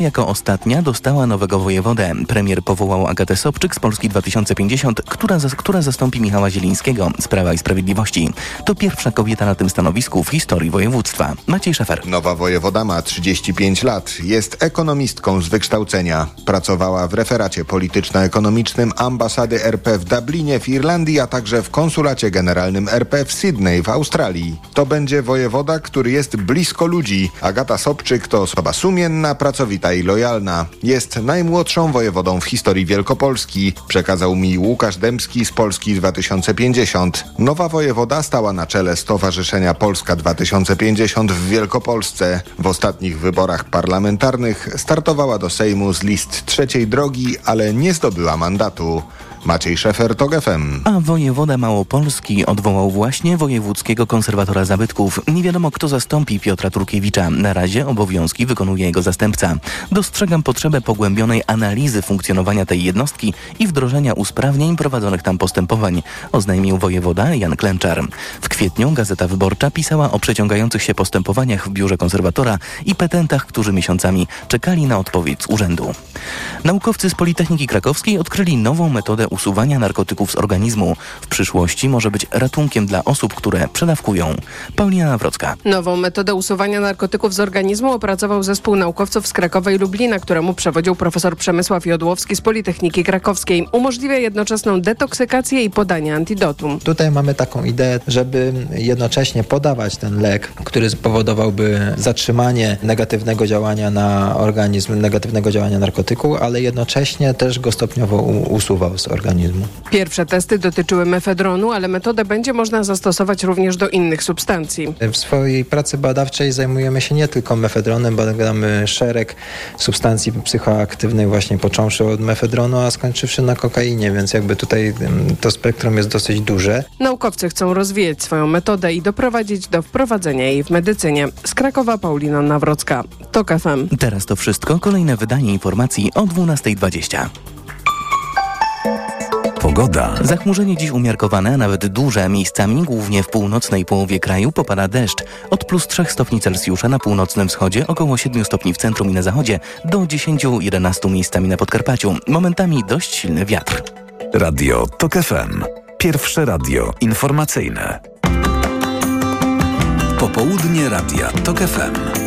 Jako ostatnia dostała nowego wojewodę. Premier powołał Agatę Sobczyk z Polski 2050, która, która zastąpi Michała Zielińskiego z Prawa i Sprawiedliwości. To pierwsza kobieta na tym stanowisku w historii województwa. Maciej Szefer. Nowa wojewoda ma 35 lat. Jest ekonomistką z wykształcenia. Pracowała w referacie polityczno-ekonomicznym ambasady RP w Dublinie w Irlandii, a także w konsulacie generalnym RP w Sydney w Australii. To będzie wojewoda, który jest blisko ludzi. Agata Sobczyk to osoba sumienna, pracowita i lojalna. Jest najmłodszą wojewodą w historii Wielkopolski, przekazał mi Łukasz Dębski z Polski 2050. Nowa wojewoda stała na czele Stowarzyszenia Polska 2050 w Wielkopolsce. W ostatnich wyborach parlamentarnych startowała do Sejmu z list trzeciej drogi, ale nie zdobyła mandatu. Maciej Szefer, TOG FM. A wojewoda Małopolski odwołał właśnie wojewódzkiego konserwatora zabytków. Nie wiadomo, kto zastąpi Piotra Turkiewicza. Na razie obowiązki wykonuje jego zastępca. Dostrzegam potrzebę pogłębionej analizy funkcjonowania tej jednostki i wdrożenia usprawnień prowadzonych tam postępowań, oznajmił wojewoda Jan Klęczar. W kwietniu Gazeta Wyborcza pisała o przeciągających się postępowaniach w biurze konserwatora i petentach, którzy miesiącami czekali na odpowiedź z urzędu. Naukowcy z Politechniki Krakowskiej odkryli nową metodę usuwania narkotyków z organizmu. W przyszłości może być ratunkiem dla osób, które przedawkują. Paulina Nawrocka. Nową metodę usuwania narkotyków z organizmu opracował zespół naukowców z Krakowa i Lublina, któremu przewodził profesor Przemysław Jodłowski z Politechniki Krakowskiej. Umożliwia jednoczesną detoksykację i podanie antidotum. Tutaj mamy taką ideę, żeby jednocześnie podawać ten lek, który spowodowałby zatrzymanie negatywnego działania na organizm, negatywnego działania narkotyku, ale jednocześnie też go stopniowo usuwał z organizmu organizmu. Pierwsze testy dotyczyły mefedronu, ale metodę będzie można zastosować również do innych substancji. W swojej pracy badawczej zajmujemy się nie tylko mefedronem, badamy szereg substancji psychoaktywnych właśnie począwszy od mefedronu, a skończywszy na kokainie, więc jakby tutaj to spektrum jest dosyć duże. Naukowcy chcą rozwijać swoją metodę i doprowadzić do wprowadzenia jej w medycynie. Z Krakowa Paulina Nawrocka. TOK FM. Teraz to wszystko. Kolejne wydanie informacji o 12.20. Pogoda. Zachmurzenie dziś umiarkowane, nawet duże. Miejscami, głównie w północnej połowie kraju, popada deszcz. Od plus 3 stopni Celsjusza na północnym wschodzie, około 7 stopni w centrum i na zachodzie, do 10-11 miejscami na Podkarpaciu. Momentami dość silny wiatr. Radio TOK FM. Pierwsze radio informacyjne. Popołudnie Radia TOK FM.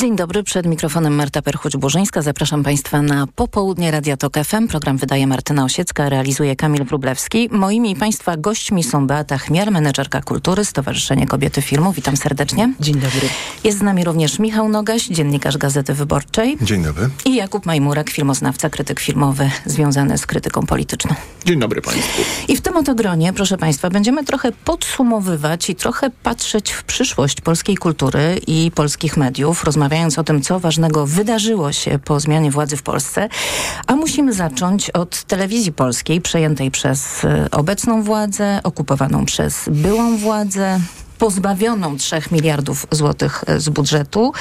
Dzień dobry, przed mikrofonem Marta Perchuć-Burzyńska. Zapraszam Państwa na popołudnie Radia Tok FM. Program wydaje Martyna Osiecka, realizuje Kamil Wróblewski. Moimi Państwa gośćmi są Beata Chmiel, menedżerka kultury, Stowarzyszenie Kobiety Filmu. Witam serdecznie. Dzień dobry. Jest z nami również Michał Nogaś, dziennikarz Gazety Wyborczej. Dzień dobry. I Jakub Majmurek, filmoznawca, krytyk filmowy związany z krytyką polityczną. Dzień dobry Państwu. I w tym oto gronie, proszę Państwa, będziemy trochę podsumowywać i trochę patrzeć w przyszłość polskiej kultury i polskich mediów, rozmawiać rozmawiając o tym, co ważnego wydarzyło się po zmianie władzy w Polsce, a musimy zacząć od telewizji polskiej przejętej przez y, obecną władzę, okupowaną przez byłą władzę, pozbawioną 3 miliardów złotych y, z budżetu.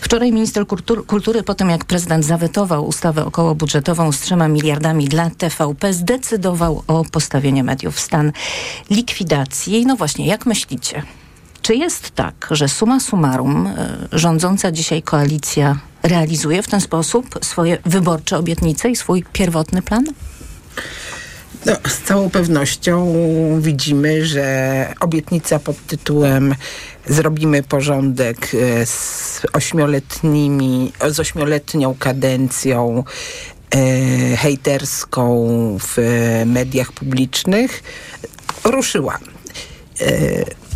Wczoraj minister kultury, kultury, po tym jak prezydent zawetował ustawę okołobudżetową z 3 miliardami dla TVP, zdecydował o postawieniu mediów w stan likwidacji. No właśnie, jak myślicie? Czy jest tak, że suma summarum e, rządząca dzisiaj koalicja realizuje w ten sposób swoje wyborcze obietnice i swój pierwotny plan? No, z całą pewnością widzimy, że obietnica pod tytułem zrobimy porządek e, z ośmioletnimi, z ośmioletnią kadencją e, hejterską w mediach publicznych ruszyła. E,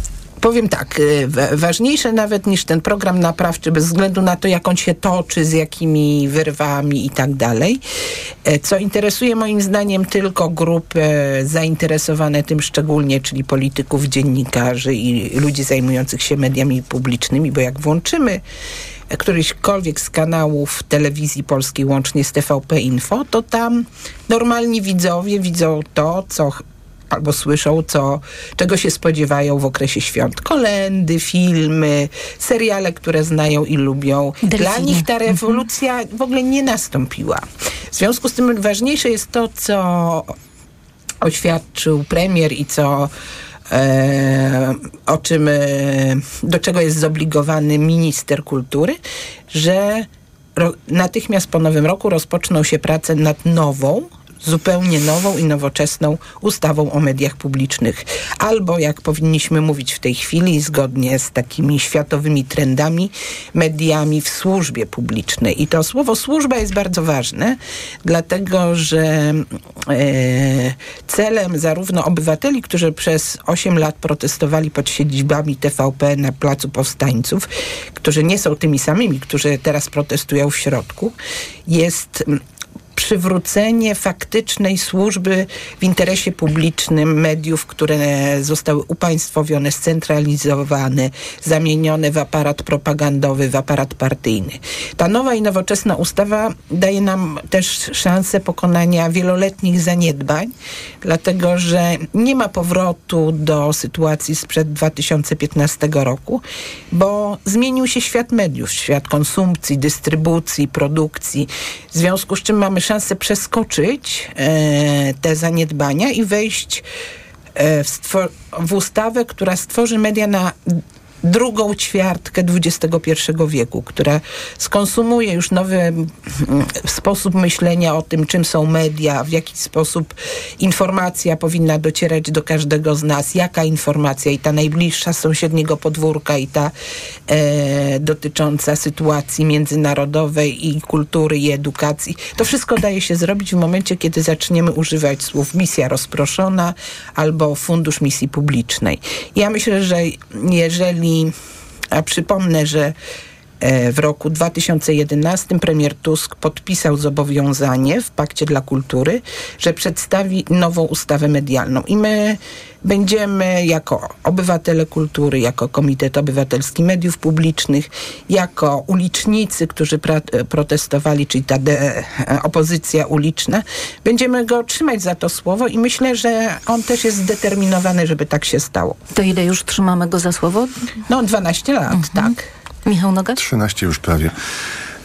powiem tak, y, ważniejsze nawet niż ten program naprawczy, bez względu na to, jak on się toczy, z jakimi wyrwami i tak dalej, e, co interesuje moim zdaniem tylko grupy zainteresowane tym szczególnie, czyli polityków, dziennikarzy i ludzi zajmujących się mediami publicznymi, bo jak włączymy któryśkolwiek z kanałów telewizji polskiej, łącznie z TVP Info, to tam normalni widzowie widzą to, co albo słyszą, co, czego się spodziewają w okresie świąt. Kolendy, filmy, seriale, które znają i lubią. Delfinie. Dla nich ta mhm. rewolucja w ogóle nie nastąpiła. W związku z tym ważniejsze jest to, co oświadczył premier i co e, o czym, e, do czego jest zobligowany minister kultury, że ro, natychmiast po nowym roku rozpoczną się prace nad nową, zupełnie nową i nowoczesną ustawą o mediach publicznych. Albo, jak powinniśmy mówić w tej chwili, zgodnie z takimi światowymi trendami, mediami w służbie publicznej. I to słowo służba jest bardzo ważne, dlatego że e, celem zarówno obywateli, którzy przez 8 lat protestowali pod siedzibami TVP na Placu Powstańców, którzy nie są tymi samymi, którzy teraz protestują w środku, jest przywrócenie faktycznej służby w interesie publicznym mediów, które zostały upaństwowione, scentralizowane, zamienione w aparat propagandowy, w aparat partyjny. Ta nowa i nowoczesna ustawa daje nam też szansę pokonania wieloletnich zaniedbań, dlatego że nie ma powrotu do sytuacji sprzed 2015 roku, bo zmienił się świat mediów, świat konsumpcji, dystrybucji, produkcji, w związku z czym mamy szansę przeskoczyć e, te zaniedbania i wejść e, w, w ustawę, która stworzy media na drugą ćwiartkę XXI wieku, która skonsumuje już nowy mm, sposób myślenia o tym, czym są media, w jaki sposób informacja powinna docierać do każdego z nas, jaka informacja i ta najbliższa z sąsiedniego podwórka i ta e, dotycząca sytuacji międzynarodowej i kultury i edukacji. To wszystko daje się zrobić w momencie, kiedy zaczniemy używać słów misja rozproszona albo fundusz misji publicznej. Ja myślę, że jeżeli a przypomnę, że w roku 2011 premier Tusk podpisał zobowiązanie w Pakcie dla Kultury, że przedstawi nową ustawę medialną. I my będziemy jako obywatele kultury, jako Komitet Obywatelski Mediów Publicznych, jako ulicznicy, którzy protestowali, czyli ta de, opozycja uliczna, będziemy go trzymać za to słowo i myślę, że on też jest zdeterminowany, żeby tak się stało. To ile już trzymamy go za słowo? No 12 lat, mhm. tak. Michał Nogacz? 13 już prawie.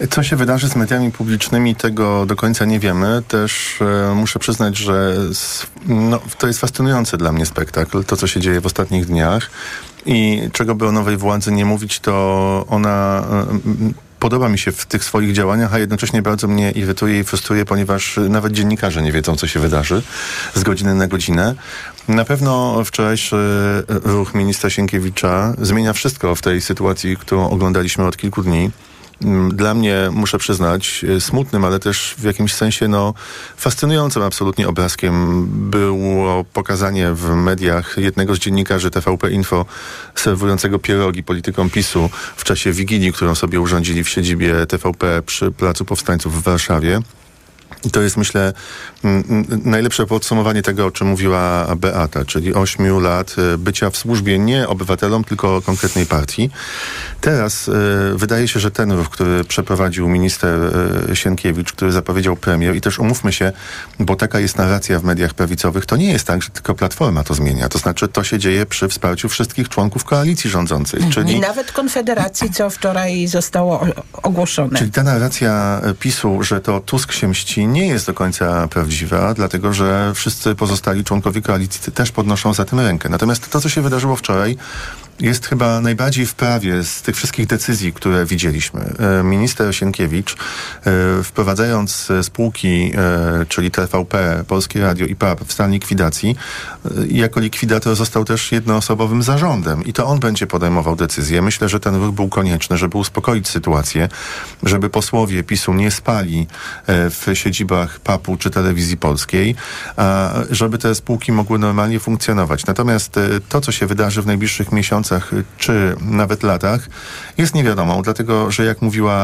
Co się wydarzy z mediami publicznymi, tego do końca nie wiemy. Też e, muszę przyznać, że no, to jest fascynujący dla mnie spektakl, to co się dzieje w ostatnich dniach. I czego by o nowej władzy nie mówić, to ona e, podoba mi się w tych swoich działaniach, a jednocześnie bardzo mnie irytuje i frustruje, ponieważ nawet dziennikarze nie wiedzą, co się wydarzy z godziny na godzinę. Na pewno wczorajszy ruch ministra Sienkiewicza zmienia wszystko w tej sytuacji, którą oglądaliśmy od kilku dni. Mm, dla mnie, muszę przyznać, smutnym, ale też w jakimś sensie no, fascynującym absolutnie obrazkiem było pokazanie w mediach jednego z dziennikarzy TVP Info serwującego pierogi politykom PiSu w czasie Wigilii, którą sobie urządzili w siedzibie TVP przy Placu Powstańców w Warszawie. I to jest, myślę, najlepsze podsumowanie tego, o czym mówiła Beata, czyli ośmiu lat e, bycia w służbie nie obywatelom, tylko konkretnej partii. Teraz y, wydaje się, że ten ruch, który przeprowadził minister y, Sienkiewicz, który zapowiedział premier i też umówmy się, bo taka jest narracja w mediach prawicowych, to nie jest tak, że tylko Platforma to zmienia. To znaczy to się dzieje przy wsparciu wszystkich członków koalicji rządzącej. Mhm. Czyli... I nawet Konfederacji, co wczoraj zostało ogłoszone. Czyli ta narracja PiSu, że to Tusk się mści, nie jest do końca prawdziwa, dlatego że wszyscy pozostali członkowie koalicji też podnoszą za tym rękę. Natomiast to, co się wydarzyło wczoraj, jest chyba najbardziej w prawie z tych wszystkich decyzji, które widzieliśmy. E, minister Sienkiewicz, e, wprowadzając spółki, e, czyli TVP, Polskie Radio i PAP w stan likwidacji, jako likwidator został też jednoosobowym zarządem i to on będzie podejmował decyzje. Myślę, że ten ruch był konieczny, żeby uspokoić sytuację, żeby posłowie PiSu nie spali w siedzibach PAP-u czy telewizji polskiej, żeby te spółki mogły normalnie funkcjonować. Natomiast to, co się wydarzy w najbliższych miesiącach, miesiącach czy nawet latach jest niewiadomą, dlatego że jak mówiła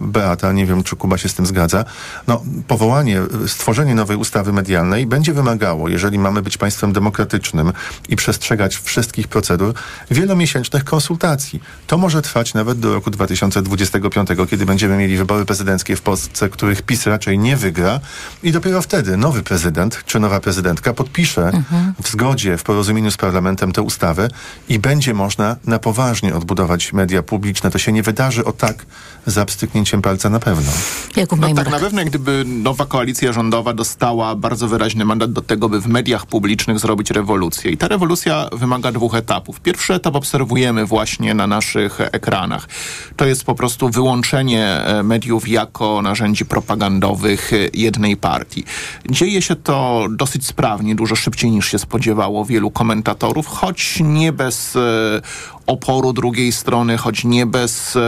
Beata, nie wiem czy Kuba się z tym zgadza, no powołanie, stworzenie nowej ustawy medialnej będzie wymagało, jeżeli mamy być państwem demokratycznym i przestrzegać wszystkich procedur, wielomiesięcznych konsultacji. To może trwać nawet do roku 2025, kiedy będziemy mieli wybory prezydenckie w Polsce, których PiS raczej nie wygra i dopiero wtedy nowy prezydent czy nowa prezydentka podpisze mhm. w zgodzie, w porozumieniu z parlamentem tę ustawę i będzie można na poważnie odbudować media publiczne. To się nie wydarzy o tak za pstryknięciem palca na pewno. Jakub No tak, na pewno gdyby nowa koalicja rządowa dostała bardzo wyraźny mandat do tego, by w mediach publicznych zrobić rewolucję. I ta rewolucja wymaga dwóch etapów. Pierwszy etap obserwujemy właśnie na naszych ekranach. To jest po prostu wyłączenie e, mediów jako narzędzi propagandowych e, jednej partii. Dzieje się to dosyć sprawnie, dużo szybciej niż się spodziewało wielu komentatorów, choć nie bez e, oporu drugiej strony, choć nie bez e,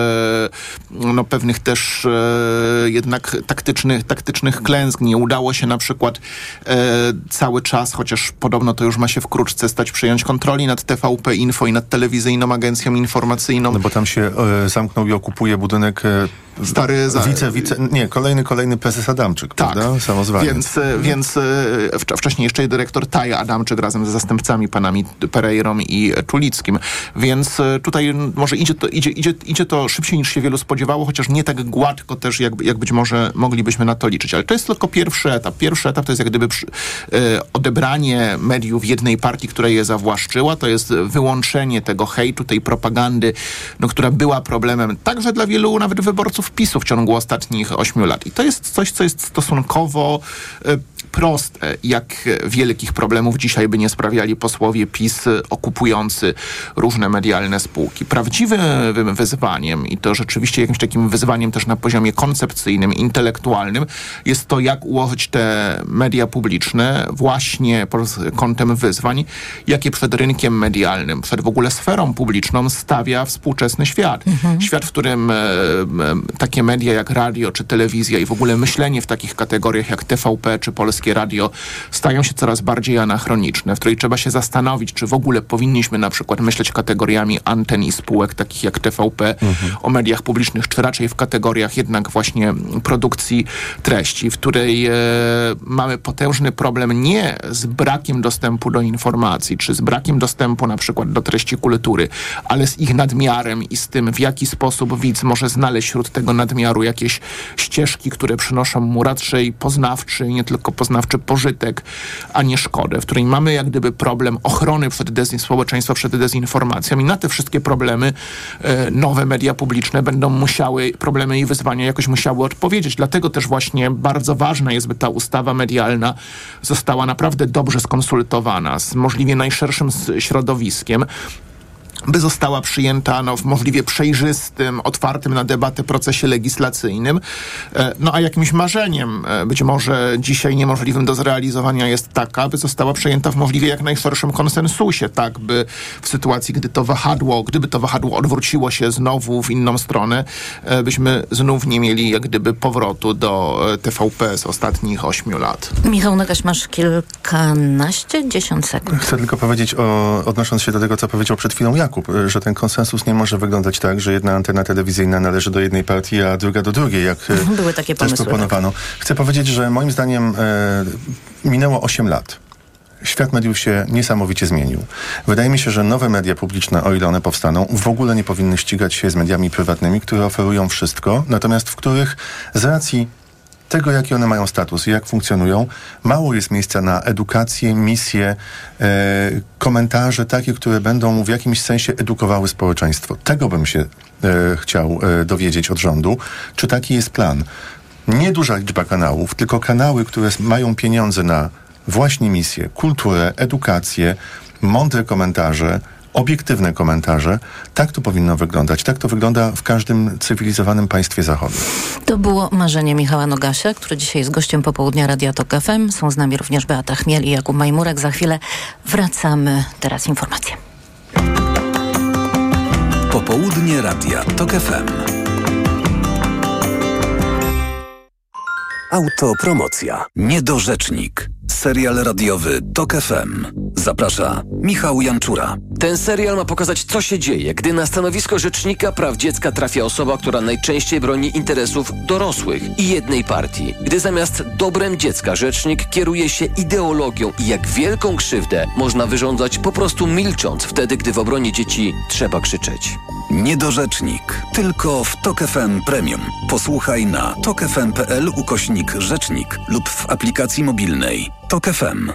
no, pewnych też e, jednak taktycznych, taktycznych klęsk. Nie udało się na przykład e, cały czas, chociaż podobno to już ma się wkrótce stać, przejąć kontroli nad TVP Info i nad telewizyjną agencją informacyjną. No bo tam się zamknął i okupuje budynek Stary za- wice, wice, nie, kolejny, kolejny prezes Adamczyk, Tak, prawda? Samozwanie. więc, więc e, wcz- wcześniej jeszcze dyrektor Taja Adamczyk razem ze zastępcami panami Pereirą i Czulickim. Więc e, tutaj może idzie to, idzie, idzie, idzie to szybciej niż się wielu spodziewało, chociaż nie tak gładko też, jak, jak być może moglibyśmy na to liczyć. Ale to jest tylko pierwszy etap. Pierwszy etap to jest jak gdyby przy, e, odebranie mediów jednej partii, która je zawłaszczyła. To jest wyłączenie tego hejtu, tej propagandy, no, która była problemem także dla wielu nawet wyborców PiSu w ciągu ostatnich ośmiu lat. I to jest coś, co jest stosunkowo e, proste, jak wielkich problemów dzisiaj by nie sprawiali posłowie PiS okupujący różne medialne spółki. Prawdziwym wy- wyzwaniem i to rzeczywiście jakimś takim wyzwaniem też na poziomie koncepcyjnym, intelektualnym jest to, jak ułożyć te media publiczne właśnie pod kątem wyzwań, jakie przed rynkiem medialnym, przed w ogóle sferą publiczną stawia współczesny świat. Świat, w którym e, m, takie media jak radio czy telewizja i w ogóle myślenie w takich kategoriach jak TVP czy Polskie Radio stają się coraz bardziej anachroniczne, w której trzeba się zastanowić, czy w ogóle powinniśmy na przykład myśleć kategoriami anten i spółek takich jak TVP o mediach publicznych, czy raczej w kategoriach jednak właśnie produkcji treści, w której e, mamy potężny problem nie z brakiem dostępu do informacji, czy z brakiem dostępu na przykład do treści kultury, ale z ich nadmiarem i z tym, w jaki sposób widz może znaleźć wśród tego nadmiaru jakieś ścieżki, które przynoszą mu raczej poznawczy, nie tylko poznawczy pożytek, a nie szkodę, w której mamy jak gdyby problem ochrony przed dezin- społeczeństwa przed dezinformacją i na te wszystkie problemy e, nowe media publiczne będą musiały, problemy i wyzwania jakoś musiały odpowiedzieć. Dlatego też właśnie bardzo ważne jest, by ta ustawa medialna została naprawdę dobrze skonsultowana z możliwie najszerszym środowiskiem, by została przyjęta no, w możliwie przejrzystym, otwartym na debatę procesie legislacyjnym. E, No a jakimś marzeniem, e, być może dzisiaj niemożliwym do zrealizowania jest taka, by została przyjęta w możliwie jak najszerszym konsensusie, tak by w sytuacji, gdy to wahadło, gdyby to wahadło odwróciło się znowu w inną stronę, e, byśmy znów nie mieli jak gdyby powrotu do TVP z ostatnich ośmiu lat. Michał Nagaś, masz kilkanaście, dziesiąt sekund. Chcę tylko powiedzieć, o, odnosząc się do tego, co powiedział przed chwilą Jakub, y, że ten konsensus nie może wyglądać tak, że jedna antena telewizyjna należy do jednej partii, a druga do drugiej, jak y, Były takie też pomysły. proponowano. Chcę powiedzieć, że moim zdaniem e, minęło 8 lat. Świat mediów się niesamowicie zmienił. Wydaje mi się, że nowe media publiczne, o ile one powstaną, w ogóle nie powinny ścigać się z mediami prywatnymi, które oferują wszystko, natomiast w których z racji tego, jaki one mają status i jak funkcjonują, mało jest miejsca na edukację, misję, e, komentarze takie, które będą w jakimś sensie edukowały społeczeństwo. Tego bym się e, chciał e, dowiedzieć od rządu. Czy taki jest plan? Nie duża liczba kanałów, tylko kanały, które mają pieniądze na właśnie misję, kulturę, edukację, mądre komentarze, obiektywne komentarze. Tak to powinno wyglądać. Tak to wygląda w każdym cywilizowanym państwie zachodu. To było marzenie Michała Nogasia, który dzisiaj jest gościem popołudnia Radia Tok FM. Są z nami również Beata Chmiel i Jakub Majmurek. Za chwilę wracamy. Teraz informacje. Popołudnie Radia TOK FM. Autopromocja. Niedorzecznik. Serial radiowy TOK FM. Zaprasza Michał Janczura. Ten serial ma pokazać, co się dzieje, gdy na stanowisko rzecznika praw dziecka trafia osoba, która najczęściej broni interesów dorosłych i jednej partii. Gdy zamiast dobrem dziecka rzecznik kieruje się ideologią i jak wielką krzywdę można wyrządzać po prostu milcząc wtedy, gdy w obronie dzieci trzeba krzyczeć. Niedorzecznik. Tylko w TOK FM Premium. Posłuchaj na tokefm.pl ukośnik rzecznik lub w aplikacji mobilnej. TOK FM.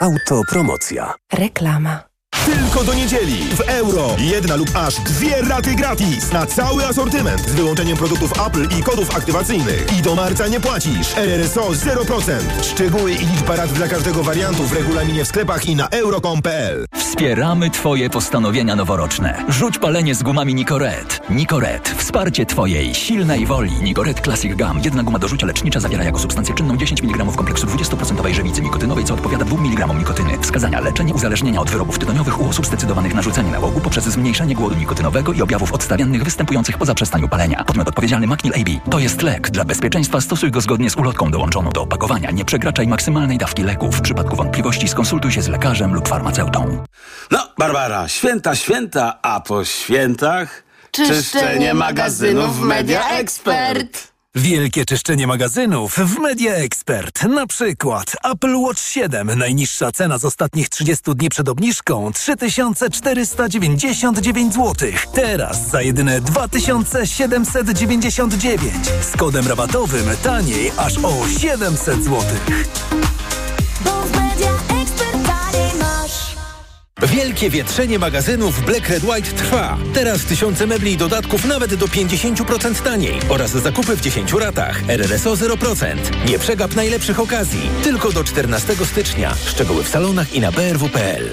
Autopromocja. Reklama. Tylko do niedzieli w euro. Jedna lub aż dwie raty gratis na cały asortyment z wyłączeniem produktów Apple i kodów aktywacyjnych. I do marca nie płacisz. RRSO 0%. Szczegóły i liczba rat dla każdego wariantu w regulaminie w sklepach i na euro.com.pl. Wspieramy Twoje postanowienia noworoczne. Rzuć palenie z gumami Nicoret. Nicoret. Wsparcie Twojej silnej woli. Nicoret Classic Gum. Jedna guma do rzucia lecznicza zawiera jako substancję czynną 10 mg kompleksu 20% żywicy nikotynowej, co odpowiada 2 mg nikotyny. Wskazania leczenie uzależnienia od wyrobów tytoniowych u osób zdecydowanych na rzucenie nałogu poprzez zmniejszenie głodu nikotynowego i objawów odstawiennych występujących po zaprzestaniu palenia. Podmiot odpowiedzialny Macnil AB. To jest lek. Dla bezpieczeństwa stosuj go zgodnie z ulotką dołączoną do opakowania. Nie przekraczaj maksymalnej dawki leku. W przypadku wątpliwości skonsultuj się z lekarzem lub farmaceutą. No, Barbara, święta, święta, a po świętach... Czyszczenie magazynów Media Expert. Wielkie czyszczenie magazynów w Media Expert. Na przykład Apple Watch 7. Najniższa cena z ostatnich 30 dni przed obniżką 3499 zł. Teraz za jedyne 2799. Z kodem rabatowym taniej aż o 700 zł. Wielkie wietrzenie magazynów Black Red White trwa. Teraz tysiące mebli i dodatków nawet do 50% taniej oraz zakupy w 10 ratach. RRSO 0%. Nie przegap najlepszych okazji. Tylko do 14 stycznia. Szczegóły w salonach i na brw.pl.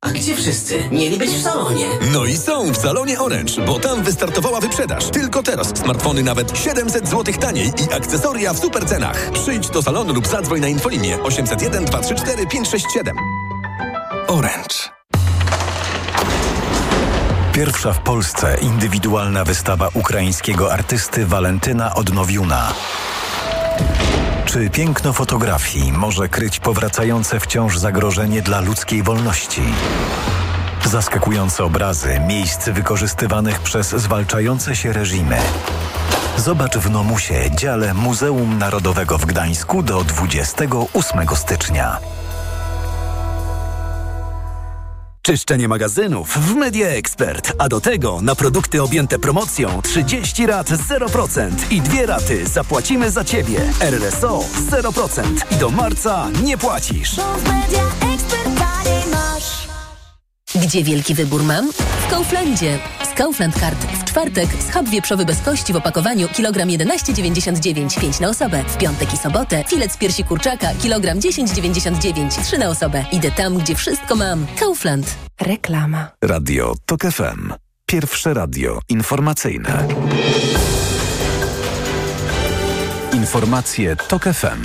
A gdzie wszyscy? Mieli być w salonie. No i są w salonie Orange, bo tam wystartowała wyprzedaż. Tylko teraz smartfony nawet 700 zł taniej i akcesoria w super cenach. Przyjdź do salonu lub zadzwoń na infolinię 801 234 567. Orange. Pierwsza w Polsce indywidualna wystawa ukraińskiego artysty Walentyna Odnowiuna. Czy piękno fotografii może kryć powracające wciąż zagrożenie dla ludzkiej wolności? Zaskakujące obrazy miejsc wykorzystywanych przez zwalczające się reżimy. Zobacz w Nomusie, dziale Muzeum Narodowego w Gdańsku do 28 stycznia. Czyszczenie magazynów w Media Expert, a do tego na produkty objęte promocją 30 rat 0% i dwie raty zapłacimy za Ciebie. RRSO 0% i do marca nie płacisz. Gdzie wielki wybór mam? W Kauflandzie. Z Kaufland Card w czwartek schab wieprzowy bez kości w opakowaniu kilogram 11,99, 5 na osobę. W piątek i sobotę filet z piersi kurczaka kilogram 10,99, 3 na osobę. Idę tam, gdzie wszystko mam. Kaufland. Reklama. Radio TOK FM. Pierwsze radio informacyjne. Informacje TOK FM.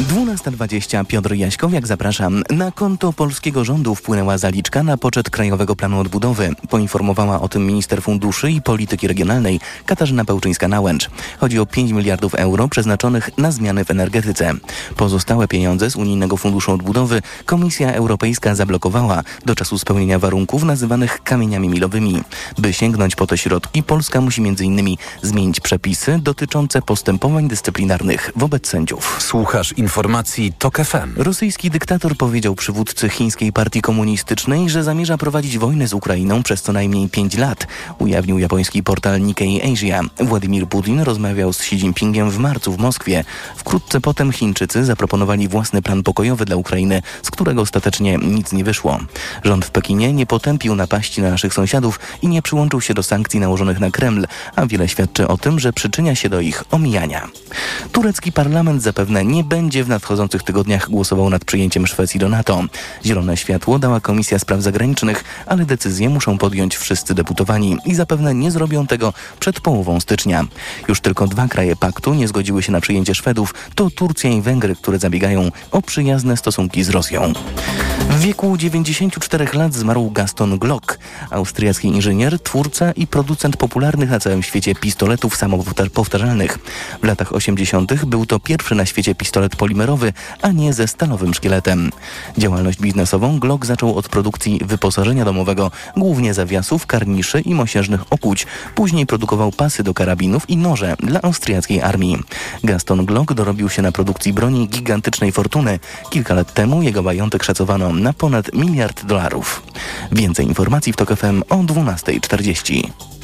12.20 Piotr Jaśkowiak zapraszam. Na konto polskiego rządu wpłynęła zaliczka na poczet Krajowego Planu Odbudowy. Poinformowała o tym minister funduszy i polityki regionalnej Katarzyna Pełczyńska-Nałęcz. Chodzi o 5 miliardów euro przeznaczonych na zmiany w energetyce. Pozostałe pieniądze z Unijnego Funduszu Odbudowy Komisja Europejska zablokowała do czasu spełnienia warunków nazywanych kamieniami milowymi. By sięgnąć po te środki, Polska musi m.in. zmienić przepisy dotyczące postępowań dyscyplinarnych wobec sędziów. Słuchasz informacji TOK FM. Rosyjski dyktator powiedział przywódcy chińskiej partii komunistycznej, że zamierza prowadzić wojnę z Ukrainą przez co najmniej 5 lat, ujawnił japoński portal Nikkei Asia. Władimir Putin rozmawiał z Xi Jinpingiem w marcu w Moskwie. Wkrótce potem Chińczycy zaproponowali własny plan pokojowy dla Ukrainy, z którego ostatecznie nic nie wyszło. Rząd w Pekinie nie potępił napaści na naszych sąsiadów i nie przyłączył się do sankcji nałożonych na Kreml, a wiele świadczy o tym, że przyczynia się do ich omijania. Turecki parlament zapewne nie będzie w nadchodzących tygodniach głosował nad przyjęciem Szwecji do NATO. Zielone światło dała Komisja Spraw Zagranicznych, ale decyzje muszą podjąć wszyscy deputowani i zapewne nie zrobią tego przed połową stycznia. Już tylko dwa kraje paktu nie zgodziły się na przyjęcie Szwedów, to Turcja i Węgry, które zabiegają o przyjazne stosunki z Rosją. W wieku 94 lat zmarł Gaston Glock, austriacki inżynier, twórca i producent popularnych na całym świecie pistoletów samopowtarzalnych. W latach 80. był to pierwszy na świecie pistolet polimerowy, a nie ze stalowym szkieletem. Działalność biznesową Glock zaczął od produkcji wyposażenia domowego, głównie zawiasów, karniszy i mosiężnych okuć. Później produkował pasy do karabinów i noże dla austriackiej armii. Gaston Glock dorobił się na produkcji broni gigantycznej fortuny. Kilka lat temu jego majątek szacowano na ponad miliard dolarów. Więcej informacji w TOK FM o 12.40.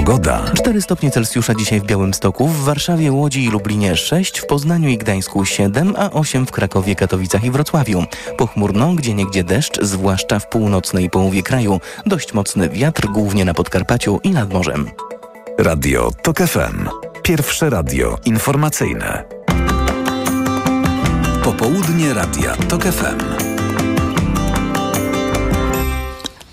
Pogoda. 4 stopnie Celsjusza dzisiaj w Białymstoku, w Warszawie, Łodzi i Lublinie 6, w Poznaniu i Gdańsku 7, a 8 w Krakowie, Katowicach i Wrocławiu. Pochmurno, gdzie niegdzie deszcz, zwłaszcza w północnej połowie kraju. Dość mocny wiatr, głównie na Podkarpaciu i nad morzem. Radio TOK FM. Pierwsze radio informacyjne. Popołudnie Radia TOK FM.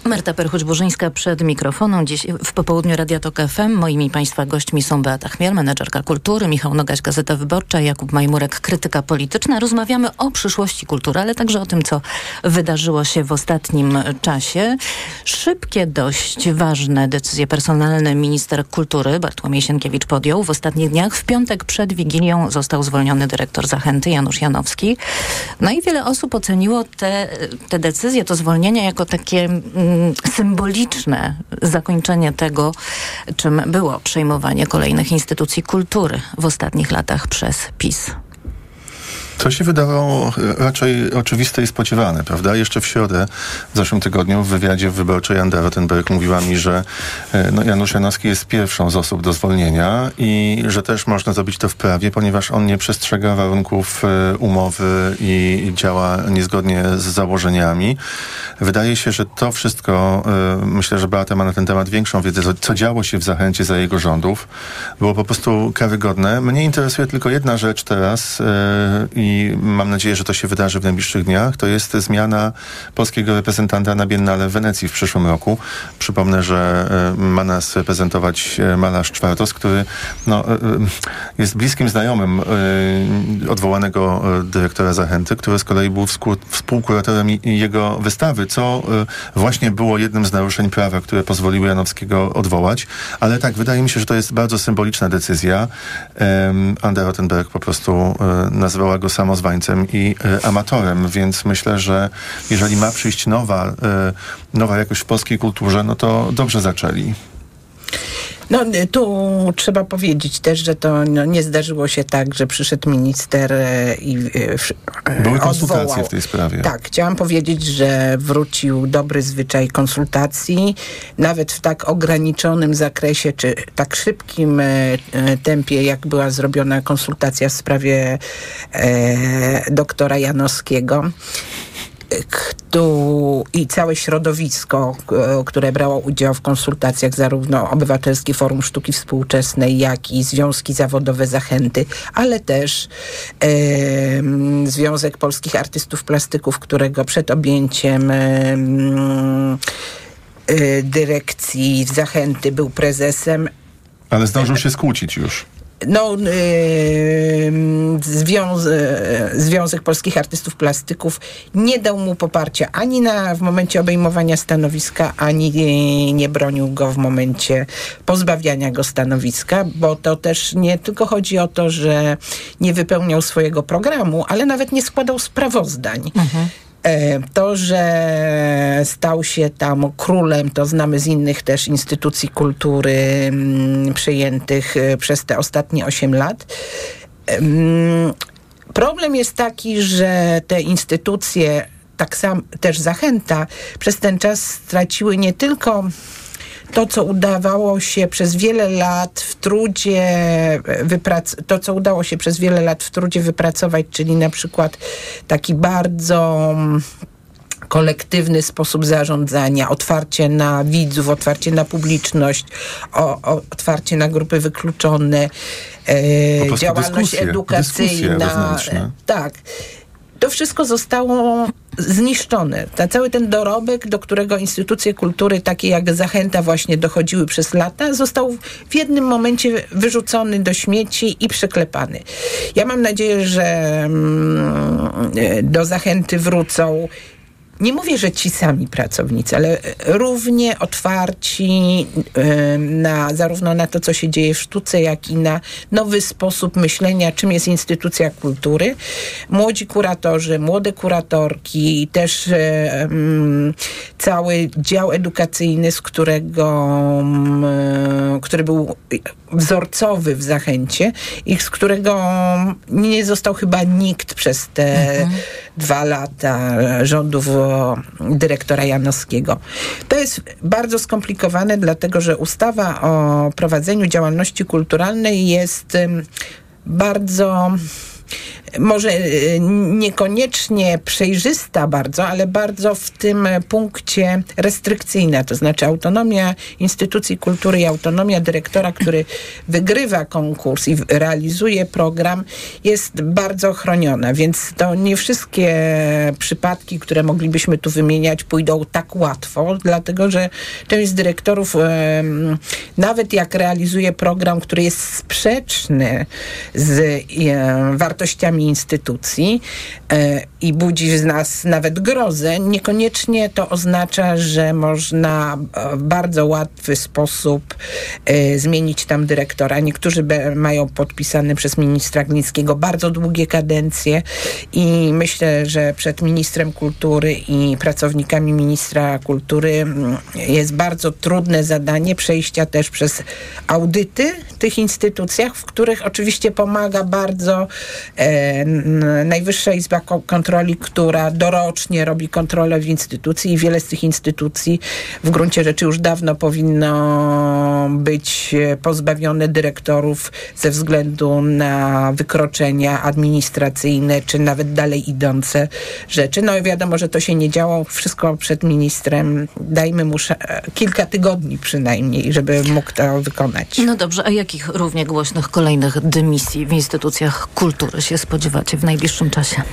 Marta Perchuć-Burzyńska przed mikrofoną. Dziś w popołudniu Radia Tok FM. Moimi Państwa gośćmi są Beata Chmiel, menedżerka kultury, Michał Nogaś, Gazeta Wyborcza, Jakub Majmurek, krytyka polityczna. Rozmawiamy o przyszłości kultury, ale także o tym, co wydarzyło się w ostatnim czasie. Szybkie, dość ważne decyzje personalne minister kultury Bartłomiej Sienkiewicz podjął w ostatnich dniach. W piątek przed Wigilią został zwolniony dyrektor Zachęty Janusz Janowski. No i wiele osób oceniło te, te decyzje, to zwolnienie jako takie... Mm, symboliczne zakończenie tego, czym było przejmowanie kolejnych instytucji kultury w ostatnich latach przez PiS. To się wydawało raczej oczywiste i spodziewane, prawda? Jeszcze w środę, w zeszłym tygodniu, w wywiadzie w wyborczej Anda Rottenberg mówiła mi, że e, no, Janusz Janowski jest pierwszą z osób do zwolnienia i że też można zrobić to w prawie, ponieważ on nie przestrzega warunków e, umowy i działa niezgodnie z założeniami. Wydaje się, że to wszystko, e, myślę, że Beata ma na ten temat większą wiedzę, co działo się w Zachęcie za jego rządów, było po prostu karygodne. Mnie interesuje tylko jedna rzecz teraz i i mam nadzieję, że to się wydarzy w najbliższych dniach, to jest zmiana polskiego reprezentanta na Biennale w Wenecji w przyszłym roku. Przypomnę, że e, ma nas reprezentować e, malarz Czwartos, który no, e, jest bliskim znajomym odwołanego dyrektora Zachęty, który z kolei był współkuratorem jego wystawy, co właśnie było jednym z naruszeń prawa, które pozwoliły Janowskiego odwołać. Ale tak, wydaje mi się, że to jest bardzo symboliczna decyzja. Ander Rottenberg po prostu nazwała go samozwańcem i y, amatorem, więc myślę, że jeżeli ma przyjść nowa, y, nowa jakość w polskiej kulturze, no to dobrze zaczęli. No tu trzeba powiedzieć też, że to no, nie zdarzyło się tak, że przyszedł minister e, i e, Były konsultacje odwołał. w tej sprawie. Tak, chciałam powiedzieć, że wrócił dobry zwyczaj konsultacji, nawet w tak ograniczonym zakresie, czy tak szybkim e, tempie, jak była zrobiona konsultacja w sprawie e, doktora Janowskiego i całe środowisko, które brało udział w konsultacjach, zarówno Obywatelskie Forum Sztuki Współczesnej, jak i Związki Zawodowe Zachęty, ale też e, Związek Polskich Artystów Plastyków, którego przed objęciem e, dyrekcji Zachęty był prezesem. Ale zdążył się skłócić już no, yy, Związ Związek Polskich Artystów Plastyków nie dał mu poparcia ani na, w momencie obejmowania stanowiska, ani nie bronił go w momencie pozbawiania go stanowiska, bo to też nie tylko chodzi o to, że nie wypełniał swojego programu, ale nawet nie składał sprawozdań. Mhm. E, to, że stał się tam królem, to znamy z innych też instytucji kultury mm, przyjętych e, przez te ostatnie 8 lat. Problem jest taki, że te instytucje, tak sam też zachęta, przez ten czas straciły nie tylko to, co udawało się przez wiele lat w trudzie wyprac- to, co udało się przez wiele lat w trudzie wypracować, czyli na przykład taki bardzo kolektywny sposób zarządzania, otwarcie na widzów, otwarcie na publiczność, o, o, otwarcie na grupy wykluczone, e, działalność dyskusje, edukacyjna. Dyskusje tak to wszystko zostało zniszczone. Ta, cały ten dorobek, do którego instytucje kultury, takie jak Zachęta właśnie dochodziły przez lata, został w jednym momencie wyrzucony do śmieci i przeklepany. Ja mam nadzieję, że mm, do Zachęty wrócą nie mówię, że ci sami pracownicy, ale równie otwarci na, zarówno na to, co się dzieje w sztuce, jak i na nowy sposób myślenia, czym jest instytucja kultury. Młodzi kuratorzy, młode kuratorki, też cały dział edukacyjny, z którego, który był wzorcowy w Zachęcie i z którego nie został chyba nikt przez te mhm dwa lata rządów o, dyrektora Janowskiego. To jest bardzo skomplikowane, dlatego że ustawa o prowadzeniu działalności kulturalnej jest bardzo może e, niekoniecznie przejrzysta bardzo, ale bardzo w tym punkcie restrykcyjna, to znaczy autonomia instytucji kultury i autonomia dyrektora, który wygrywa konkurs i realizuje program jest bardzo chroniona, więc to nie wszystkie przypadki, które moglibyśmy tu wymieniać pójdą tak łatwo, dlatego że część z dyrektorów nawet jak realizuje program, który jest sprzeczny z e, wartościami instytucji e, i budzi z nas nawet grozę, niekoniecznie to oznacza, że można e, w bardzo łatwy sposób e, zmienić tam dyrektora. Niektórzy mają podpisane przez ministra Glińskiego bardzo długie kadencje i myślę, że przed ministrem kultury i pracownikami ministra kultury jest bardzo trudne zadanie przejścia też przez audyty tych instytucjach, w których oczywiście pomaga bardzo e, Najwyższa Izba Ko- Kontroli, która dorocznie robi kontrolę w instytucji i wiele z tych instytucji w gruncie rzeczy już dawno powinno być e, pozbawione dyrektorów ze względu na wykroczenia administracyjne, czy nawet dalej idące rzeczy. No i wiadomo, że to się nie działo. Wszystko przed ministrem. Dajmy mu kilka tygodni przynajmniej, żeby mógł to wykonać. No dobrze, a jakich równie głośnych kolejnych dymisji w instytucjach kultury się spodziewacie w najbliższym czasie?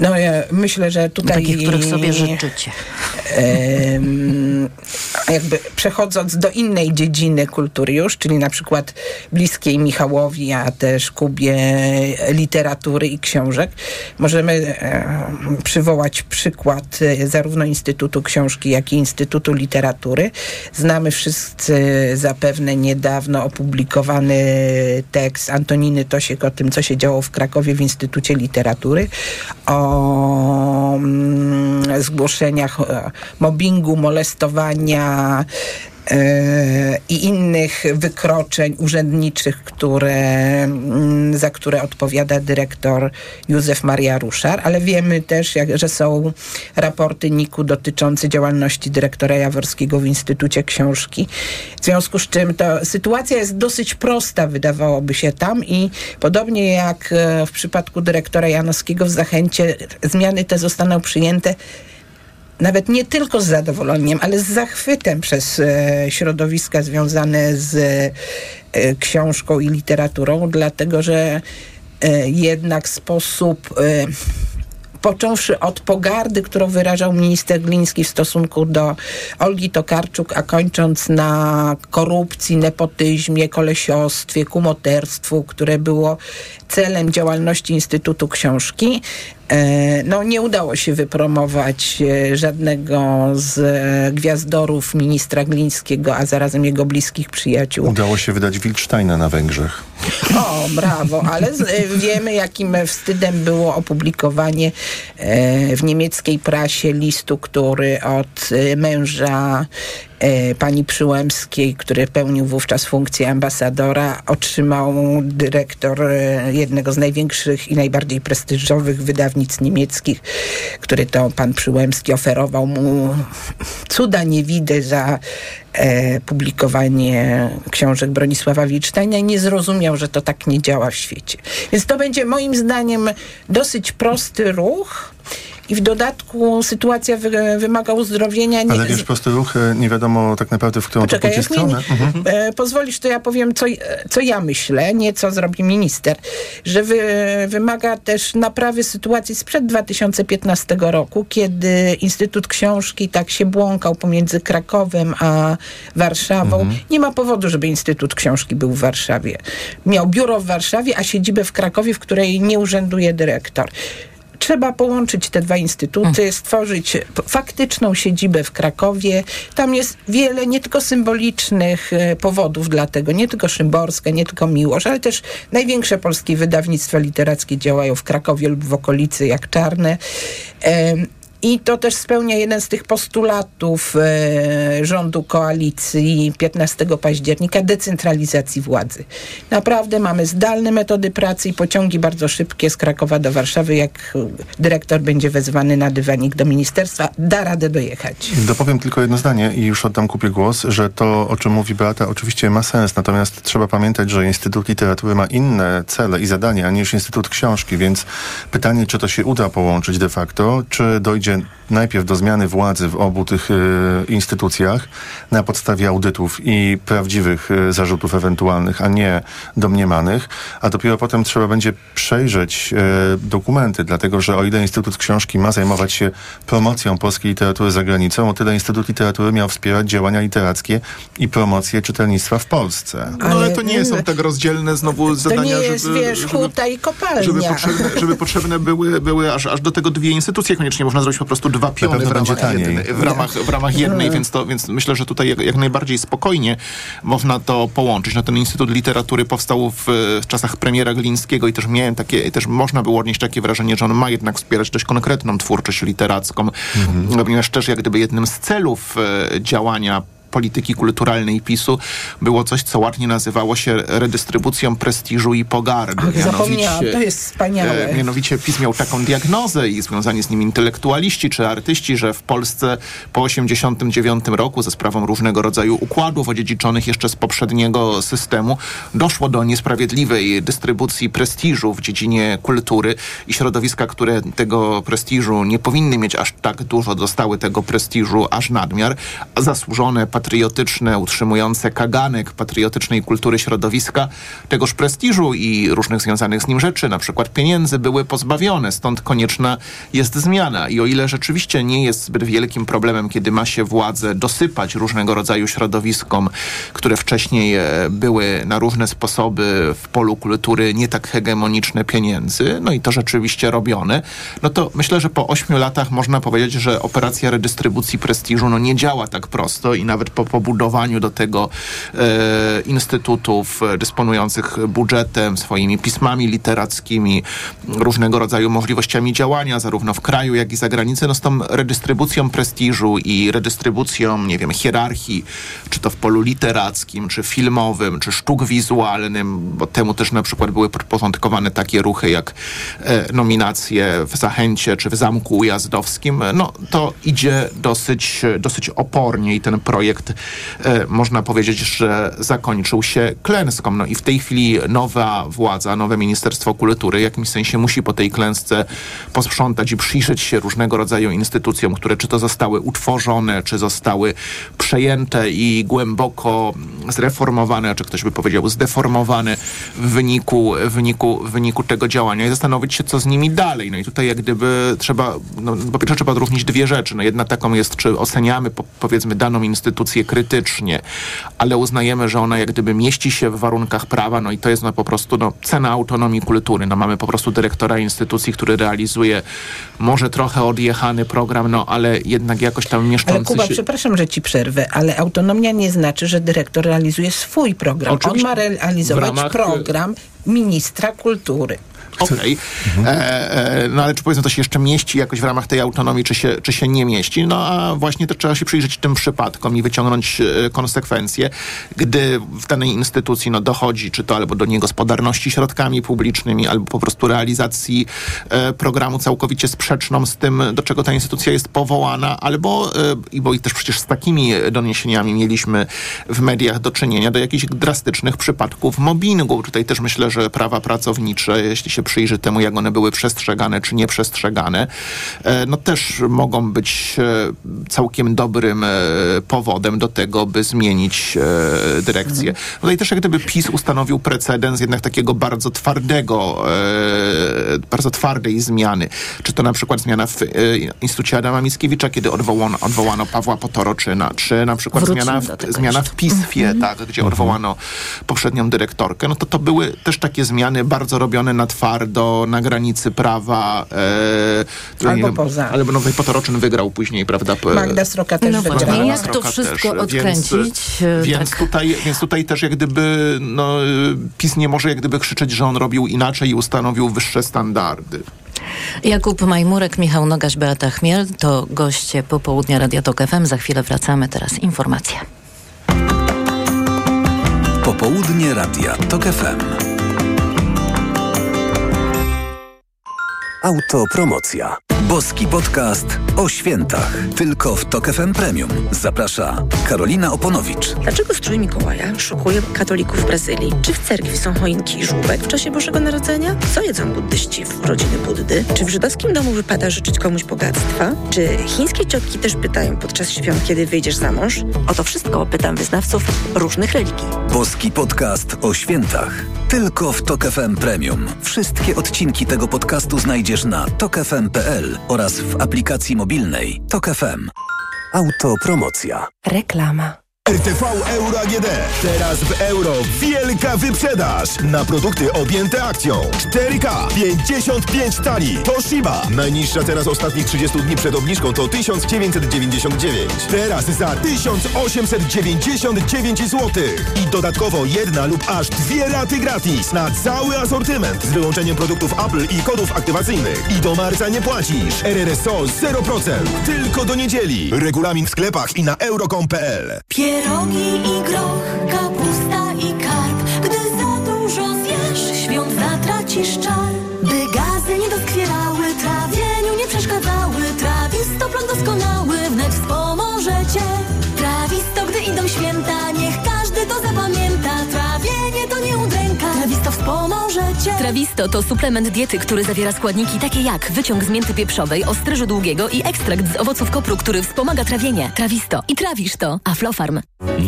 No ja myślę, że tutaj... Takich, których sobie życzycie. Jakby przechodząc do innej dziedziny kultury już, czyli na przykład bliskiej Michałowi, a też Kubie literatury i książek, możemy em, przywołać przykład e, zarówno Instytutu Książki, jak i Instytutu Literatury. Znamy wszyscy zapewne niedawno opublikowany tekst Antoniny Tosiek o tym, co się działo w Krakowie w Instytucie Literatury, o mm, zgłoszeniach e, mobbingu, molestowania i innych wykroczeń urzędniczych, które, mm, za które odpowiada dyrektor Józef Maria Ruszar, ale wiemy też, jak, że są raporty NIK-u dotyczące działalności dyrektora Jaworskiego w Instytucie Książki. W związku z czym to sytuacja jest dosyć prosta, wydawałoby się tam i podobnie jak e, w przypadku dyrektora Janowskiego w Zachęcie, zmiany te zostaną przyjęte nawet nie tylko z zadowoleniem, ale z zachwytem przez e, środowiska związane z e, książką i literaturą, dlatego że e, jednak sposób e, począwszy od pogardy, którą wyrażał minister Gliński w stosunku do Olgi Tokarczuk, a kończąc na korupcji, nepotyzmie, kolesiostwie, kumoterstwu, które było celem działalności Instytutu Książki. E, No, nie udało się wypromować e, żadnego z e, gwiazdorów ministra Glińskiego, a zarazem jego bliskich przyjaciół. Udało się wydać Wilcztajna na Węgrzech. O, brawo, ale z, wiemy, jakim wstydem było opublikowanie w niemieckiej prasie listu, który od męża pani Przyłębskiej, który pełnił wówczas funkcję ambasadora, otrzymał dyrektor e, jednego z największych i najbardziej prestiżowych wydawnictw niemieckich, który to pan Przyłębski oferował mu cuda nie za e, publikowanie książek Bronisława Wilcztajna i nie zrozumiał, że to tak nie działa w świecie. Więc to będzie moim zdaniem dosyć prosty ruch i w dodatku sytuacja wy, wymaga uzdrowienia. Nie, Ale wiesz, prosty ruch, nie wiadomo tak naprawdę, w którą to Poczekaj, pójdzie jak mi, stronę. Mhm. e, pozwolisz, to ja powiem, co, co ja myślę, nie co zrobi minister, że wy, wymaga też naprawy sytuacji sprzed 2015 roku, kiedy Instytut Książki tak się błąkał pomiędzy Krakowem a Warszawą. Mhm. Nie ma powodu, żeby Instytut Książki był w Warszawie. Miał biuro w Warszawie, a siedzibę w Krakowie, w której nie urzęduje dyrektor trzeba połączyć te dwa instytuty, stworzyć p- faktyczną siedzibę w Krakowie. Tam jest wiele nie tylko symbolicznych e, powodów dla tego, nie tylko Szymborska, nie tylko Miłosz, ale też największe polskie wydawnictwa literackie działają w Krakowie lub w okolicy, jak Czarne. I to też spełnia jeden z tych postulatów e, rządu koalicji 15 października decentralizacji władzy. Naprawdę mamy zdalne metody pracy i pociągi bardzo szybkie z Krakowa do Warszawy. Jak e, dyrektor będzie wezwany na dywanik do ministerstwa, da radę dojechać. Dopowiem tylko jedno zdanie i już oddam kupie głos, że to, o czym mówi Beata, oczywiście ma sens, natomiast trzeba pamiętać, że Instytut Literatury ma inne cele i zadania niż Instytut Książki, więc pytanie, czy to się uda połączyć de facto, czy dojdzie najpierw do zmiany władzy w obu tych y, instytucjach na podstawie audytów i prawdziwych y, zarzutów ewentualnych, a nie domniemanych, a dopiero potem trzeba będzie przejrzeć y, dokumenty, dlatego że o ile Instytut Książki ma zajmować się promocją polskiej literatury za granicą, o tyle Instytut Literatury miał wspierać działania literackie i promocję czytelnictwa w Polsce. No ale to nie są tak rozdzielne znowu zadania, to nie jest, żeby, wiesz, żeby, huta i kopalnia. żeby potrzebne, żeby potrzebne były, były aż, aż do tego dwie instytucje. Koniecznie można zrobić po prostu dwa piony w ramach, jednej, w ramach, w ramach jednej, więc, to, więc myślę, że tutaj jak, jak najbardziej spokojnie można to połączyć. No, ten Instytut Literatury powstał w, w czasach premiera Glińskiego i też miałem takie, też można było odnieść takie wrażenie, że on ma jednak wspierać dość konkretną twórczość literacką, ponieważ też jak gdyby jednym z celów e, działania polityki kulturalnej PiSu było coś, co ładnie nazywało się redystrybucją prestiżu i pogardy. Ach, zapomniałam, to jest wspaniałe. E, mianowicie PiS miał taką diagnozę i związani z nim intelektualiści czy artyści, że w Polsce po 89 roku ze sprawą różnego rodzaju układów odziedziczonych jeszcze z poprzedniego systemu doszło do niesprawiedliwej dystrybucji prestiżu w dziedzinie kultury i środowiska, które tego prestiżu nie powinny mieć aż tak dużo, dostały tego prestiżu aż nadmiar, zasłużone, patriotyczne, utrzymujące kaganek patriotycznej kultury środowiska tegoż prestiżu i różnych związanych z nim rzeczy, na przykład pieniędzy, były pozbawione. Stąd konieczna jest zmiana. I o ile rzeczywiście nie jest zbyt wielkim problemem, kiedy ma się władzę dosypać różnego rodzaju środowiskom, które wcześniej e, były na różne sposoby w polu kultury nie tak hegemoniczne pieniędzy, no i to rzeczywiście robione, no to myślę, że po ośmiu latach można powiedzieć, że operacja redystrybucji prestiżu no nie działa tak prosto i nawet po pobudowaniu do tego e, instytutów e, dysponujących budżetem, swoimi pismami literackimi, różnego rodzaju możliwościami działania, zarówno w kraju, jak i za granicą, no z tą redystrybucją prestiżu i redystrybucją, nie wiem, hierarchii, czy to w polu literackim, czy filmowym, czy sztuk wizualnym, bo temu też na przykład były podporządkowane takie ruchy jak e, nominacje w Zachęcie, czy w Zamku Ujazdowskim, no to idzie dosyć, dosyć opornie i ten projekt e, można powiedzieć, że zakończył się klęską. No i w tej chwili nowa władza, nowe Ministerstwo Kultury w jakimś sensie musi po tej klęsce posprzątać i przyjrzeć się różnego rodzaju instytucjom, które czy to zostały utworzone, czy zostały przejęte i głęboko zreformowane, czy ktoś by powiedział zdeformowane w wyniku, w wyniku, w wyniku tego działania i zastanowić się, co z nimi dalej. No i tutaj jak gdyby trzeba, no, po pierwsze trzeba odróżnić dwie rzeczy. No jedna taką jest, czy oceniamy po, powiedzmy daną instytucję krytycznie, ale uznajemy, że ona jak gdyby mieści się w warunkach prawa, no i to jest no, po prostu no, cena autonomii kultury. No, mamy po prostu dyrektora instytucji, który realizuje może trochę odjechany program, no ale jednak jakoś tam mieszczący Ale Kuba, się... przepraszam, że ci przerwę, ale autonomia nie znaczy, że dyrektor realizuje swój program. Oczywiście. On ma realizować ramach- program ministra kultury. Okej, e, e, no ale czy powiedzmy to się jeszcze mieści jakoś w ramach tej autonomii, czy się, czy się nie mieści? No a właśnie to trzeba się przyjrzeć tym przypadkom i wyciągnąć e, konsekwencje, gdy w danej instytucji no, dochodzi czy to albo do niegospodarności środkami publicznymi, albo po prostu realizacji e, programu całkowicie sprzeczną z tym, do czego ta instytucja jest powołana, albo, i bo i też przecież z takimi doniesieniami mieliśmy w mediach do czynienia, do jakichś drastycznych przypadków mobbingu. Tutaj też myślę, że prawa pracownicze, jeśli się przyjrzy temu, jak one były przestrzegane czy nieprzestrzegane, e, no też mogą być e, całkiem dobrym e, powodem do tego, by zmienić dyrekcję. Tutaj też jak gdyby PiS ustanowił precedens jednak takiego bardzo twardego, bardzo twardej zmiany. Czy to na przykład zmiana w Instytucie Adama Mickiewicza, kiedy odwołano, odwołano Pawła Potoroczyna, czy na przykład Wrócimy zmiana w, zmiana w. PISFie, tak, gdzie odwołano poprzednią dyrektorkę, no to to były też takie zmiany bardzo robione na twardo, na granicy prawa. E, Albo nie poza. Albo no, Potoroczyn wygrał później, prawda? Magda Sroka też No wygrała. jak to wszystko też, odkręcić? Więc, e, więc, tak. tutaj, więc tutaj też jak gdyby no, y, PiS nie może jak gdyby krzyczeć, że on robił inaczej i ustanowił wyższe standardy. Jakub Majmurek, Michał Nogaś, Beata Chmiel to goście popołudnia Radia Tok FM. Za chwilę wracamy, teraz informacje. Popołudnie Radia TOK FM. Autopromocja. Boski podcast o świętach. Tylko w TOK FM Premium. Zaprasza Karolina Oponowicz. Dlaczego strój Mikołaja szokuje katolików w Brazylii? Czy w cerkwi są choinki i żółbek w czasie Bożego Narodzenia? Co jedzą buddyści w rodziny Buddy? Czy w żydowskim domu wypada życzyć komuś bogactwa? Czy chińskie ciotki też pytają podczas świąt, kiedy wyjdziesz za mąż? O to wszystko pytam wyznawców różnych religii. Boski podcast o świętach. Tylko w TOK FM Premium. Wszystkie odcinki tego podcastu znajdziesz na tokefm.pl oraz w aplikacji mobilnej TOK FM. Autopromocja. Reklama. RTV Euro AGD. Teraz w euro wielka wyprzedaż na produkty objęte akcją. 4K 55 tali. Toshiba. Najniższa teraz ostatnich 30 dni przed obniżką to 1999. Teraz za 1899 zł. I dodatkowo jedna lub aż dwie raty gratis na cały asortyment z wyłączeniem produktów Apple i kodów aktywacyjnych. I do marca nie płacisz. RRSO 0%. Tylko do niedzieli. Regulamin w sklepach i na euro.com.pl. Pierogi i groch, kapusta i karp. Gdy za dużo zjesz, świąt zatracisz czar. By gazy nie doskwierały, trawieniu nie przeszkadzały. Trawisto plan doskonały, wnet wspomoże cię Cię Trawisto to suplement diety, który zawiera składniki takie jak wyciąg z mięty pieprzowej, ostryżu długiego i ekstrakt z owoców kopru, który wspomaga trawienie. Trawisto. I trawisz to. Aflofarm.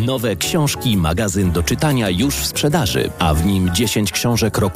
Nowe książki, magazyn do czytania już w sprzedaży, a w nim 10 książek roku